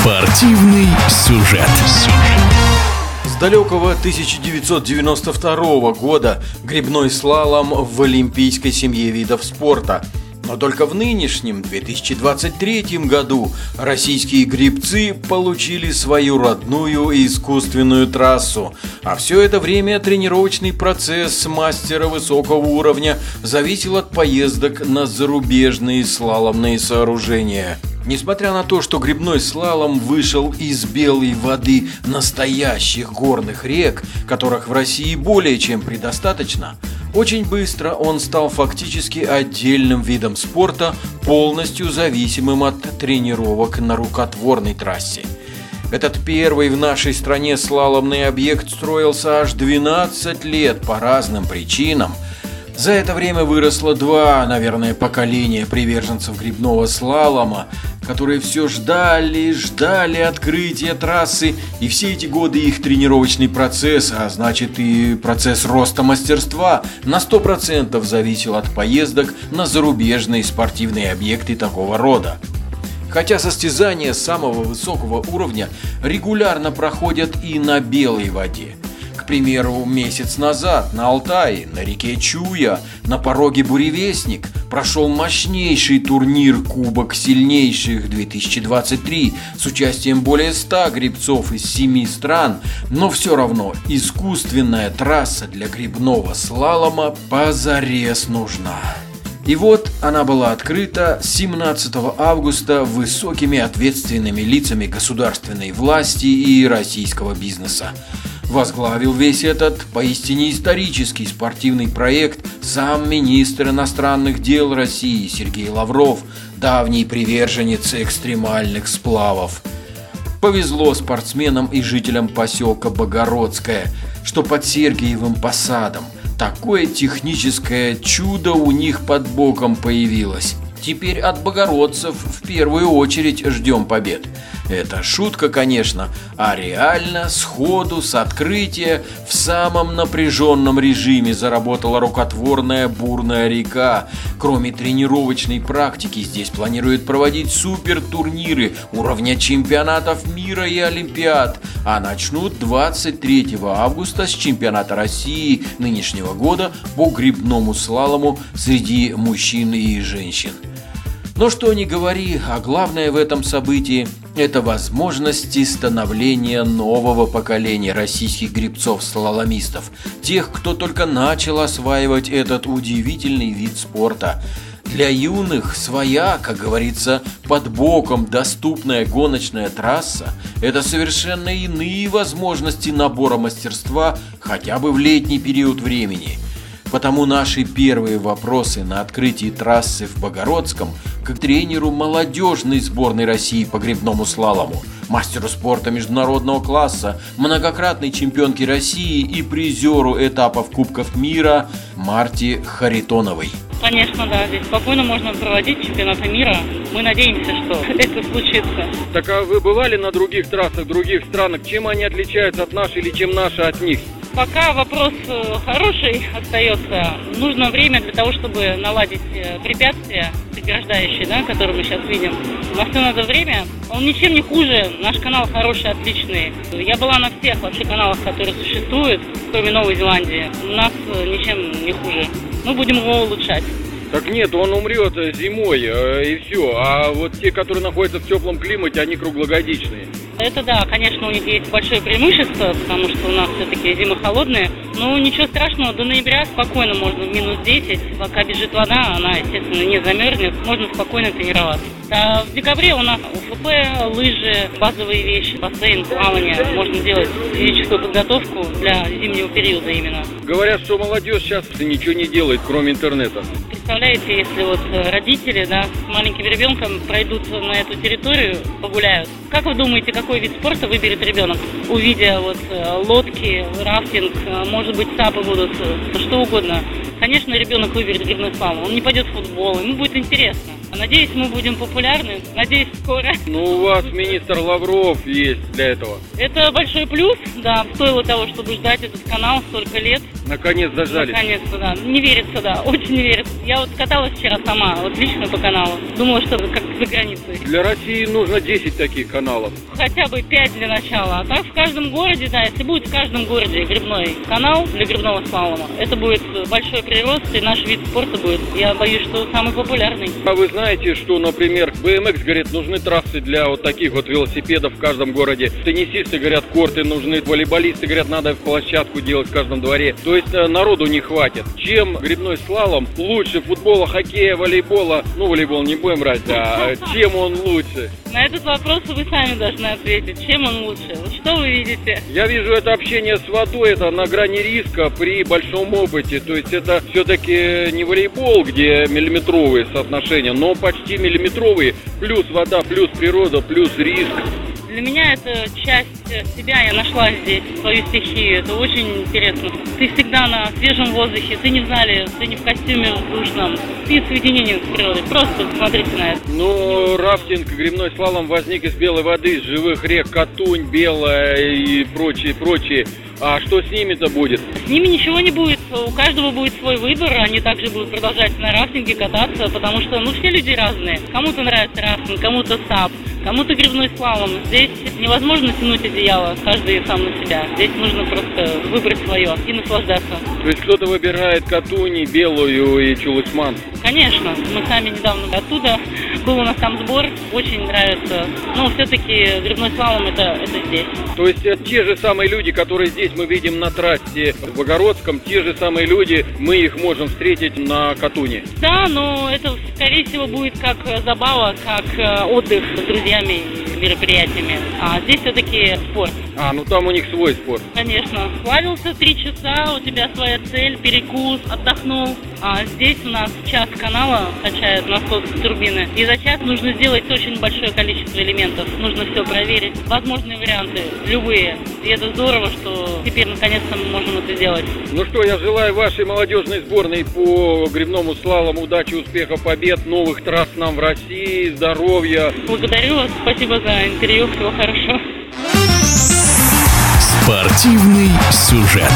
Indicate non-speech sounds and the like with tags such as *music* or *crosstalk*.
Спортивный сюжет. С далекого 1992 года грибной слалом в олимпийской семье видов спорта. Но только в нынешнем 2023 году российские грибцы получили свою родную искусственную трассу. А все это время тренировочный процесс мастера высокого уровня зависел от поездок на зарубежные слаломные сооружения. Несмотря на то, что грибной слалом вышел из белой воды настоящих горных рек, которых в России более чем предостаточно, очень быстро он стал фактически отдельным видом спорта, полностью зависимым от тренировок на рукотворной трассе. Этот первый в нашей стране слаломный объект строился аж 12 лет по разным причинам – за это время выросло два, наверное, поколения приверженцев грибного слалома, которые все ждали, ждали открытия трассы, и все эти годы их тренировочный процесс, а значит и процесс роста мастерства, на 100% зависел от поездок на зарубежные спортивные объекты такого рода. Хотя состязания самого высокого уровня регулярно проходят и на белой воде – примеру, месяц назад на Алтае, на реке Чуя, на пороге Буревестник прошел мощнейший турнир Кубок сильнейших 2023 с участием более 100 грибцов из 7 стран, но все равно искусственная трасса для грибного слалома позарез нужна. И вот она была открыта 17 августа высокими ответственными лицами государственной власти и российского бизнеса возглавил весь этот поистине исторический спортивный проект сам министр иностранных дел России Сергей Лавров, давний приверженец экстремальных сплавов. Повезло спортсменам и жителям поселка Богородское, что под Сергиевым посадом такое техническое чудо у них под боком появилось. Теперь от богородцев в первую очередь ждем побед. Это шутка, конечно, а реально, сходу, с открытия, в самом напряженном режиме заработала рукотворная бурная река. Кроме тренировочной практики, здесь планируют проводить супер турниры уровня чемпионатов мира и олимпиад, а начнут 23 августа с чемпионата России нынешнего года по грибному слалому среди мужчин и женщин. Но что ни говори, а главное в этом событии – это возможности становления нового поколения российских грибцов-слаломистов, тех, кто только начал осваивать этот удивительный вид спорта. Для юных своя, как говорится, под боком доступная гоночная трасса – это совершенно иные возможности набора мастерства хотя бы в летний период времени – Потому наши первые вопросы на открытии трассы в Богородском к тренеру молодежной сборной России по грибному слалому, мастеру спорта международного класса, многократной чемпионке России и призеру этапов Кубков мира Марте Харитоновой. Конечно, да. Здесь спокойно можно проводить чемпионаты мира. Мы надеемся, что *laughs* это случится. Так а вы бывали на других трассах, других странах? Чем они отличаются от нашей или чем наши от них? Пока вопрос э, хороший остается. Нужно время для того, чтобы наладить э, препятствия преграждающие, да, которые мы сейчас видим. На все надо время. Он ничем не хуже. Наш канал хороший, отличный. Я была на всех вообще каналах, которые существуют, кроме Новой Зеландии. У нас э, ничем не хуже. Мы будем его улучшать. Так нет, он умрет зимой и все. А вот те, которые находятся в теплом климате, они круглогодичные. Это да, конечно, у них есть большое преимущество, потому что у нас все-таки зимы холодные. Но ничего страшного, до ноября спокойно можно в минус 10, пока бежит вода, она, естественно, не замерзнет, можно спокойно тренироваться. А в декабре у нас УФП, лыжи, базовые вещи, бассейн, плавание. Можно делать физическую подготовку для зимнего периода именно. Говорят, что молодежь сейчас ничего не делает, кроме интернета представляете, если вот э, родители, да, с маленьким ребенком пройдут на эту территорию, погуляют. Как вы думаете, какой вид спорта выберет ребенок, увидя вот э, лодки, рафтинг, э, может быть, сапы будут, что угодно? Конечно, ребенок выберет грибной славу. Он не пойдет в футбол, ему будет интересно. Надеюсь, мы будем популярны. Надеюсь, скоро. Ну, у вас министр Лавров есть для этого. Это большой плюс, да. Стоило того, чтобы ждать этот канал столько лет. Наконец дождались. Наконец-то, да. Не верится, да. Очень не верится. Я вот каталась вчера сама, вот лично по каналу. Думала, что как за границей. Для России нужно 10 таких каналов. Хотя бы 5 для начала. А так в каждом городе, да, если будет в каждом городе грибной канал для грибного слалома, это будет большой прирост, и наш вид спорта будет, я боюсь, что самый популярный. А вы знаете, что, например, BMX, говорит, нужны трассы для вот таких вот велосипедов в каждом городе. Теннисисты, говорят, корты нужны. Волейболисты, говорят, надо площадку делать в каждом дворе. То есть э, народу не хватит. Чем грибной слалом лучше футбола, хоккея, волейбола? Ну, волейбол не будем брать, а чем он лучше? На этот вопрос вы сами должны ответить. Чем он лучше? Вот что вы видите? Я вижу это общение с водой, это на грани риска при большом опыте. То есть это все-таки не волейбол, где миллиметровые соотношения, но почти миллиметровые. Плюс вода, плюс природа, плюс риск. Для меня это часть себя, я нашла здесь свою стихию, это очень интересно. Ты всегда на свежем воздухе, ты не в зале, ты не в костюме душном, ты в соединении с природой, просто смотрите на это. Ну, рафтинг, грибной слалом возник из белой воды, из живых рек, Катунь, Белая и прочие, прочие. А что с ними-то будет? С ними ничего не будет. У каждого будет свой выбор. Они также будут продолжать на рафтинге кататься, потому что, ну, все люди разные. Кому-то нравится рафтинг, кому-то сап, кому-то грибной слалом. Здесь невозможно тянуть одеяло, каждый сам на себя. Здесь нужно просто выбрать свое и наслаждаться. То есть кто-то выбирает Катуни, Белую и Чулысман? Конечно. Мы сами недавно оттуда. Был у нас там сбор. Очень нравится. Но все-таки грибной слалом это, это здесь. То есть те же самые люди, которые здесь мы видим на трассе в Огородском, те же самые люди, мы их можем встретить на Катуне? Да, но это, скорее всего, будет как забава, как э, отдых с друзьями мероприятиями. А здесь все-таки спорт. А, ну там у них свой спорт. Конечно. Плавился три часа, у тебя своя цель, перекус, отдохнул. А здесь у нас час канала качает насос турбины. И за час нужно сделать очень большое количество элементов. Нужно все проверить. Возможные варианты, любые. И это здорово, что теперь наконец-то мы можем это сделать. Ну что, я желаю вашей молодежной сборной по грибному слалому удачи, успехов, побед, новых трасс нам в России, здоровья. Благодарю вас, спасибо за интервью, всего хорошего. Спортивный сюжет.